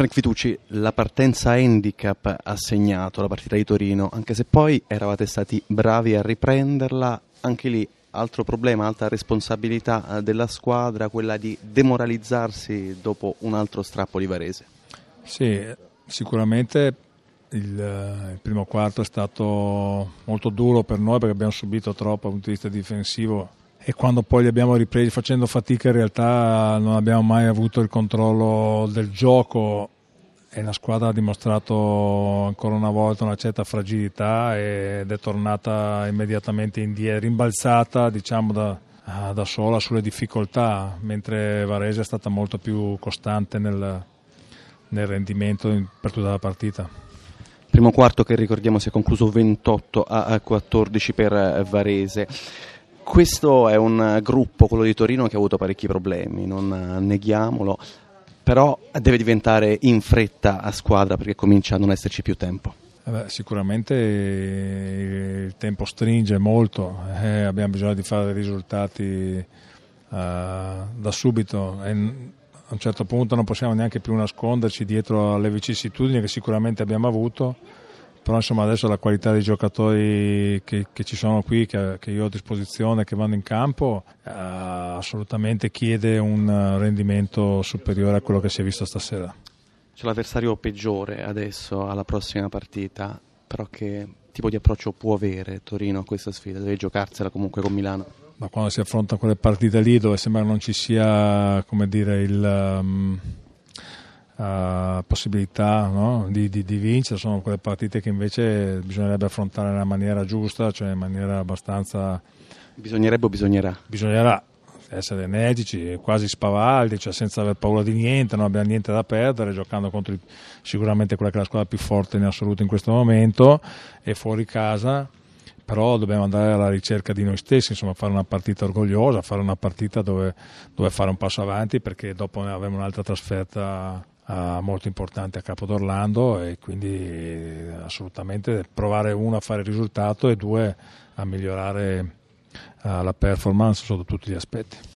Frank Vitucci, la partenza handicap ha segnato la partita di Torino, anche se poi eravate stati bravi a riprenderla, anche lì altro problema, altra responsabilità eh, della squadra, quella di demoralizzarsi dopo un altro strappo di Varese. Sì, sicuramente il, eh, il, primo quarto è stato molto duro per noi perché abbiamo subito troppo dal punto di vista difensivo e quando poi li abbiamo ripresi facendo fatica in realtà non abbiamo mai avuto il controllo del gioco e la squadra ha dimostrato ancora una volta una certa fragilità ed è tornata immediatamente indietro, rimbalzata diciamo da, da sola sulle difficoltà, mentre Varese è stata molto più costante nel, nel rendimento per tutta la partita. Primo quarto che ricordiamo si è concluso 28 a 14 per Varese. Questo è un gruppo, quello di Torino, che ha avuto parecchi problemi, non neghiamolo, però deve diventare in fretta a squadra perché comincia a non esserci più tempo. Eh beh, sicuramente il tempo stringe molto, eh, abbiamo bisogno di fare risultati eh, da subito e a un certo punto non possiamo neanche più nasconderci dietro alle vicissitudini che sicuramente abbiamo avuto però insomma adesso la qualità dei giocatori che, che ci sono qui, che, che, io ho a disposizione, che vanno in campo, eh, assolutamente chiede un rendimento superiore a quello che si è visto stasera. C'è l'avversario peggiore adesso alla prossima partita, però che tipo di approccio può avere Torino a questa sfida? Deve giocarsela comunque con Milano? Ma quando si affronta quelle partite lì dove sembra non ci sia, come dire, il... Um, uh, possibilità no? di, di, di, vincere, sono quelle partite che invece bisognerebbe affrontare nella maniera giusta, cioè in maniera abbastanza... Bisognerebbe o bisognerà? Bisognerà essere energici, quasi spavaldi, cioè senza aver paura di niente, non abbiamo niente da perdere, giocando contro sicuramente quella che è la squadra più forte in assoluto in questo momento e fuori casa però dobbiamo andare alla ricerca di noi stessi, insomma fare una partita orgogliosa, fare una partita dove, dove fare un passo avanti perché dopo avremo un'altra trasferta uh, molto importante a Capo d'Orlando e quindi eh, assolutamente provare uno a fare risultato e due a migliorare uh, la performance sotto tutti gli aspetti.